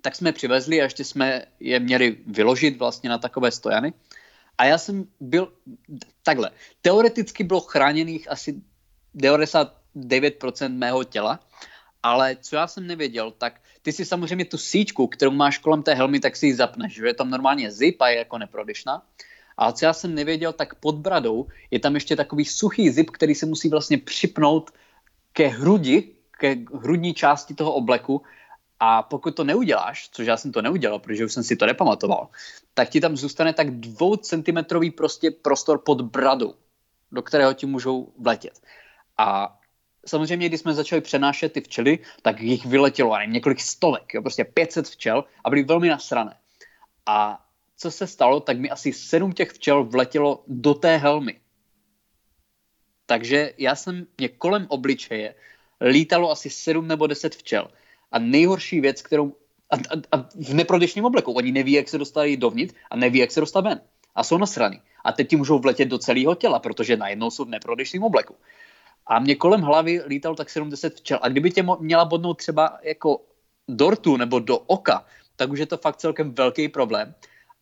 tak jsme přivezli a ještě jsme je měli vyložit vlastně na takové stojany. A já jsem byl, takhle, teoreticky bylo chráněných asi 99% mého těla, ale co já jsem nevěděl, tak ty si samozřejmě tu síčku, kterou máš kolem té helmy, tak si ji zapneš, že je tam normálně zip a je jako neprodyšná. A co já jsem nevěděl, tak pod bradou je tam ještě takový suchý zip, který se musí vlastně připnout ke hrudi, ke hrudní části toho obleku a pokud to neuděláš, což já jsem to neudělal, protože už jsem si to nepamatoval, tak ti tam zůstane tak dvoucentimetrový prostě prostor pod bradou, do kterého ti můžou vletět. A samozřejmě, když jsme začali přenášet ty včely, tak jich vyletělo nevím, několik stovek, jo, prostě 500 včel a byly velmi nasrané. A co se stalo, tak mi asi sedm těch včel vletělo do té helmy. Takže já jsem, mě kolem obličeje lítalo asi sedm nebo deset včel. A nejhorší věc, kterou a, a, a v neprodyšném obleku. Oni neví, jak se dostali dovnitř a neví, jak se dostat ven. A jsou nasraný. A teď ti můžou vletět do celého těla, protože najednou jsou v neprodyšném obleku. A mě kolem hlavy lítalo tak 70 včel. A kdyby tě měla bodnout třeba jako do rtu nebo do oka, tak už je to fakt celkem velký problém.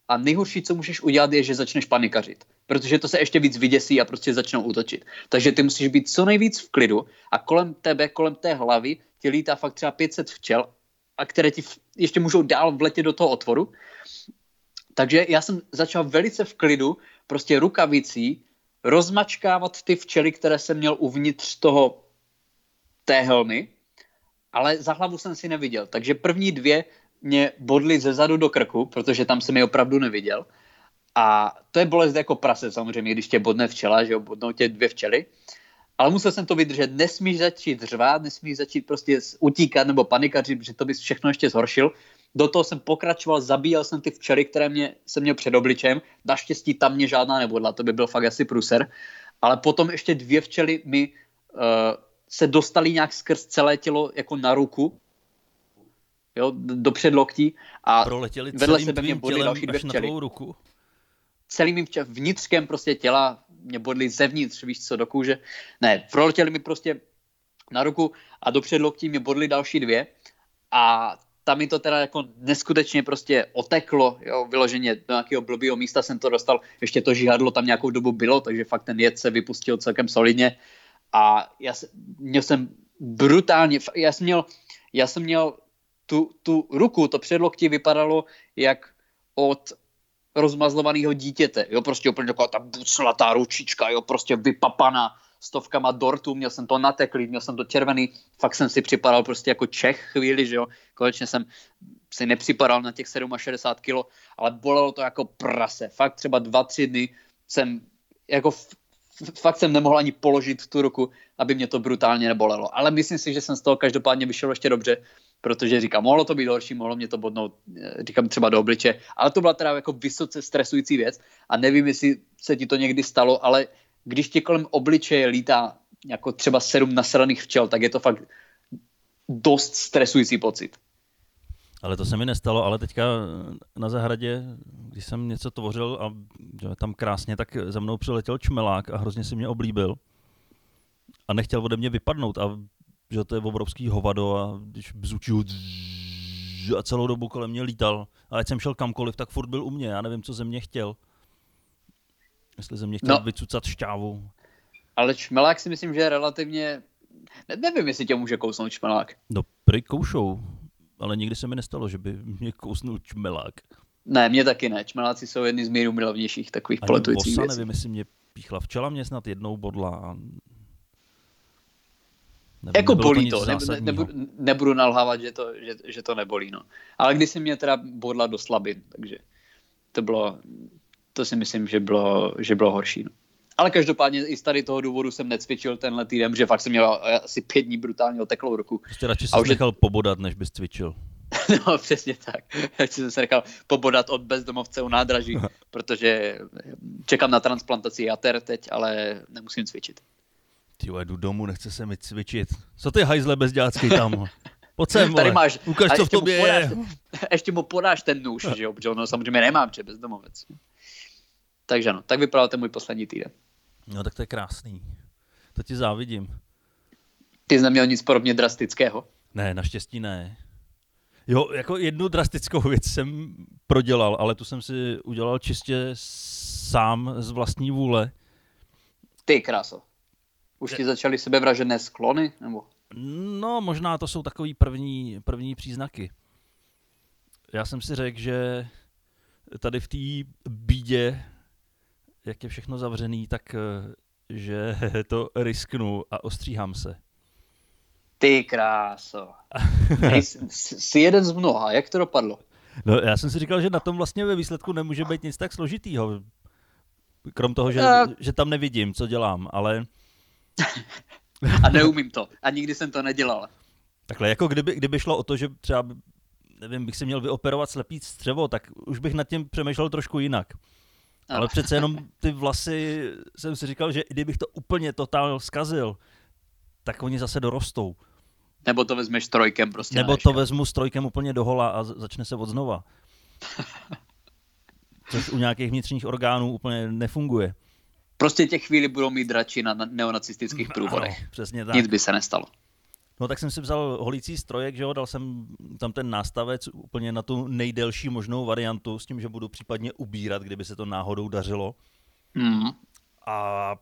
A nejhorší, co můžeš udělat, je, že začneš panikařit. Protože to se ještě víc vyděsí a prostě začnou útočit. Takže ty musíš být co nejvíc v klidu a kolem tebe, kolem té hlavy ti lítá fakt třeba 500 včel, a které ti ještě můžou dál vletět do toho otvoru. Takže já jsem začal velice v klidu, prostě rukavicí, rozmačkávat ty včely, které jsem měl uvnitř toho té helmy, ale za hlavu jsem si neviděl. Takže první dvě mě bodly ze zadu do krku, protože tam jsem je opravdu neviděl. A to je bolest jako prase samozřejmě, když tě bodne včela, že jo, bodnou tě dvě včely. Ale musel jsem to vydržet, nesmíš začít řvát, nesmíš začít prostě utíkat nebo panikařit, protože to bys všechno ještě zhoršil. Do toho jsem pokračoval, zabíjel jsem ty včely, které mě, jsem měl před obličem. Naštěstí tam mě žádná nebodla, to by byl fakt asi pruser. Ale potom ještě dvě včely mi uh, se dostaly nějak skrz celé tělo jako na ruku, jo, do předloktí a Proletěli vedle sebe mě bodly další dvě včely. ruku? Celým mým vnitřkem prostě těla mě bodly zevnitř, víš co, do kůže. Ne, proletěli mi prostě na ruku a do předloktí mě bodly další dvě a tam mi to teda jako neskutečně prostě oteklo, jo, vyloženě do nějakého blbého místa jsem to dostal, ještě to žihadlo tam nějakou dobu bylo, takže fakt ten jed se vypustil celkem solidně. A já se, měl jsem brutálně, já jsem měl, já jsem měl tu, tu ruku, to předloktí vypadalo jak od rozmazlovaného dítěte, jo, prostě úplně taková ta buclatá ručička, jo, prostě vypapaná stovkama dortů, měl jsem to nateklý, měl jsem to červený, fakt jsem si připadal prostě jako Čech chvíli, že jo, konečně jsem si nepřipadal na těch 67 kilo, ale bolelo to jako prase, fakt třeba dva, tři dny jsem jako fakt jsem nemohl ani položit tu ruku, aby mě to brutálně nebolelo. Ale myslím si, že jsem z toho každopádně vyšel ještě dobře, protože říkám, mohlo to být horší, mohlo mě to bodnout, eh, říkám třeba do obliče, ale to byla teda jako vysoce stresující věc a nevím, jestli se ti to někdy stalo, ale když ti kolem obličeje lítá jako třeba sedm nasraných včel, tak je to fakt dost stresující pocit. Ale to se mi nestalo, ale teďka na zahradě, když jsem něco tvořil a tam krásně, tak za mnou přiletěl čmelák a hrozně si mě oblíbil. A nechtěl ode mě vypadnout a že to je obrovský hovado a když bzučil a celou dobu kolem mě lítal. A ať jsem šel kamkoliv, tak furt byl u mě. Já nevím, co ze mě chtěl. Jestli ze mě chtěl no, vycucat šťávu. Ale čmelák si myslím, že je relativně... Ne, nevím, jestli tě může kousnout čmelák. No, prý koušou. Ale nikdy se mi nestalo, že by mě kousnul čmelák. Ne, mě taky ne. Čmeláci jsou jedni z nejmilovnějších takových Ani poletujících věcí. nevím, jestli mě píchla. Včela mě snad jednou bodla a Nevím, jako bolí to, to ne, nebudu, nebudu nalhávat, že to, že, že to nebolí, no. Ale když si mě teda bodla do slabin, takže to bylo, to si myslím, že bylo, že bylo horší, no. Ale každopádně i z tady toho důvodu jsem necvičil tenhle týden, že fakt jsem měl asi pět dní brutálně oteklou ruku. Prostě radši jsi nechal je... pobodat, než bys cvičil. no, přesně tak. Radši jsem se nechal pobodat od bezdomovce u nádraží, protože čekám na transplantaci jater teď, ale nemusím cvičit. Ty jdu domů, nechce se mi cvičit. Co ty hajzle bezdělácký tam? Pojď sem, Tady máš, ukaž, co v tobě podáš, je. Ještě mu podáš ten nůž, že jo, protože ono samozřejmě nemám, že bezdomovec. Takže ano, tak vypadal ten můj poslední týden. No tak to je krásný. To ti závidím. Ty jsi neměl nic podobně drastického? Ne, naštěstí ne. Jo, jako jednu drastickou věc jsem prodělal, ale tu jsem si udělal čistě sám z vlastní vůle. Ty kráso. Už ti začaly sebevražené sklony? Nebo? No, možná to jsou takový první, první příznaky. Já jsem si řekl, že tady v té bídě, jak je všechno zavřený, tak eh, že to risknu a ostříhám se. Ty kráso. jsi jeden z mnoha. Jak to dopadlo? No, já jsem si říkal, že na tom vlastně ve výsledku nemůže být nic tak složitýho. Krom toho, že, uh, že tam nevidím, co dělám, ale... a neumím to. A nikdy jsem to nedělal. Takhle, jako kdyby, kdyby šlo o to, že třeba, nevím, bych si měl vyoperovat slepý střevo, tak už bych nad tím přemýšlel trošku jinak. Ale přece jenom ty vlasy, jsem si říkal, že i kdybych to úplně totál zkazil, tak oni zase dorostou. Nebo to vezmeš trojkem prostě. Nebo to vezmu s trojkem úplně do hola a začne se od znova. Což u nějakých vnitřních orgánů úplně nefunguje. Prostě těch chvíli budou mít drači na neonacistických průvodech. Ano, přesně tak. Nic by se nestalo. No tak jsem si vzal holící strojek, že jo, dal jsem tam ten nástavec úplně na tu nejdelší možnou variantu s tím, že budu případně ubírat, kdyby se to náhodou dařilo. Mm. A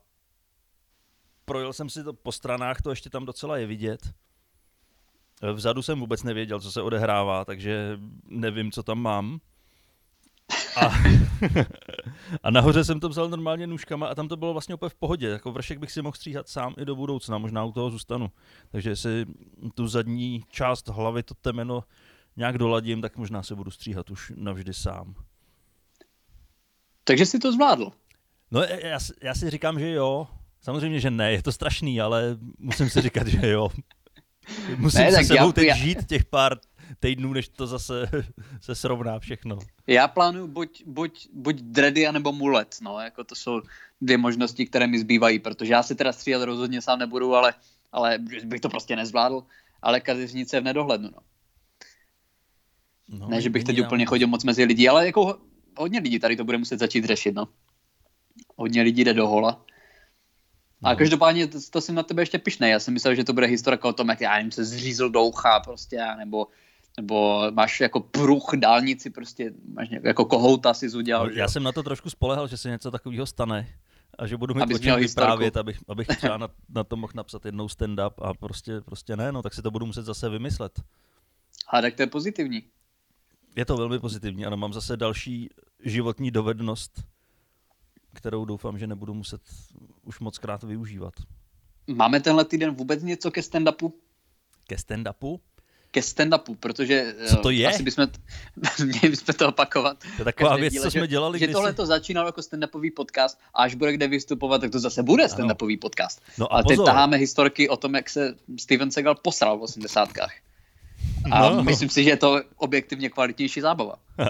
projel jsem si to po stranách, to ještě tam docela je vidět. Vzadu jsem vůbec nevěděl, co se odehrává, takže nevím, co tam mám. A, a nahoře jsem to vzal normálně nůžkama a tam to bylo vlastně úplně v pohodě. Jako vršek bych si mohl stříhat sám i do budoucna, možná u toho zůstanu. Takže jestli tu zadní část hlavy, to temeno nějak doladím, tak možná se budu stříhat už navždy sám. Takže jsi to zvládl? No já, já si říkám, že jo. Samozřejmě, že ne, je to strašný, ale musím si říkat, že jo. Musím ne, se sebou já, teď já... žít těch pár týdnů, než to zase se srovná všechno. Já plánuju buď, buď, buď dready, anebo mulet, no, jako to jsou dvě možnosti, které mi zbývají, protože já si teda stříhat rozhodně sám nebudu, ale, ale bych to prostě nezvládl, ale kadeřnice v nedohlednu, no. no ne, že bych teď úplně chodil moc mezi lidi, ale jako hodně lidí tady to bude muset začít řešit, no. Hodně lidí jde do hola. A no. každopádně to, to jsem na tebe ještě pišnej. Já jsem myslel, že to bude historka o tom, jak já jim se zřízl do ucha prostě, nebo nebo máš jako pruch dálnici, prostě máš nějak, jako kohouta si udělal. No, já jsem na to trošku spolehal, že se něco takového stane a že budu mít Abys o čem vyprávět, abych, abych třeba na, na to mohl napsat jednou stand-up a prostě, prostě ne, no tak si to budu muset zase vymyslet. A tak to je pozitivní. Je to velmi pozitivní, ano, mám zase další životní dovednost, kterou doufám, že nebudu muset už moc krát využívat. Máme tenhle týden vůbec něco ke stand-upu? Ke stand-upu? Ke stand-upu, protože Co to je? asi bychom, měli bychom to opakovat. To je taková věc, díle, co jsme dělali Že tohle to začínalo jako stand-upový podcast a až bude kde vystupovat, tak to zase bude stand-upový podcast. No a, a teď taháme historky o tom, jak se Steven Seagal posral v 80. A no. myslím si, že je to objektivně kvalitnější zábava.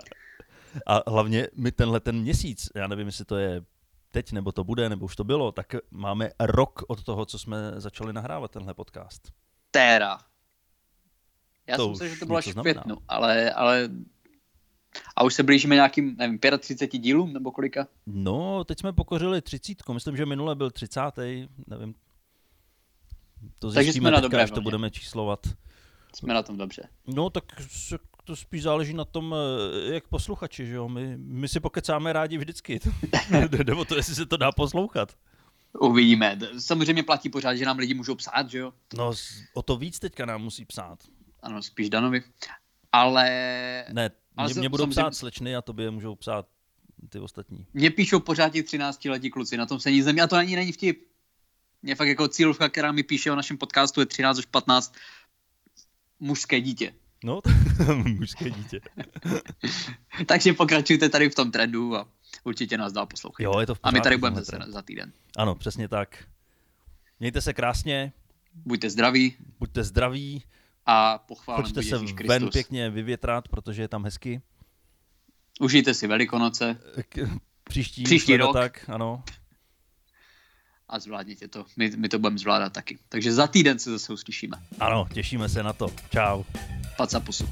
A hlavně my tenhle ten měsíc, já nevím, jestli to je teď, nebo to bude, nebo už to bylo, tak máme rok od toho, co jsme začali nahrávat tenhle podcast. Téra. Já to jsem myslel, že to bylo až v květnu, ale, ale a už se blížíme nějakým, nevím, 35 dílům nebo kolika? No, teď jsme pokořili 30, myslím, že minule byl 30. nevím. To Takže jsme na dobré až to budeme číslovat. Jsme na tom dobře. No, tak to spíš záleží na tom, eh, jak posluchači, že jo? My, my si pokecáme rádi vždycky. nebo to, jestli se to dá poslouchat. Uvidíme. Samozřejmě platí pořád, že nám lidi můžou psát, že jo? No, o to víc teďka nám musí psát ano, spíš Danovi. Ale... Ne, ale mě, mě budou samozřejmě... psát slečny a tobě můžou psát ty ostatní. Mě píšou pořád ti 13 letí kluci, na tom se nic nemě, a to ani není vtip. Mě fakt jako cílovka, která mi píše o našem podcastu je 13 až 15 mužské dítě. No, mužské dítě. Takže pokračujte tady v tom trendu a určitě nás dál poslouchejte. Jo, je to v a my tady budeme zase za týden. Ano, přesně tak. Mějte se krásně. Buďte zdraví. Buďte zdraví a pochválen Choďte se Ježíš ven Kristus. pěkně vyvětrat, protože je tam hezky. Užijte si Velikonoce. Příští, Příští rok. Tak, ano. A zvládněte to. My, my to budeme zvládat taky. Takže za týden se zase uslyšíme. Ano, těšíme se na to. Čau. Paca pusu.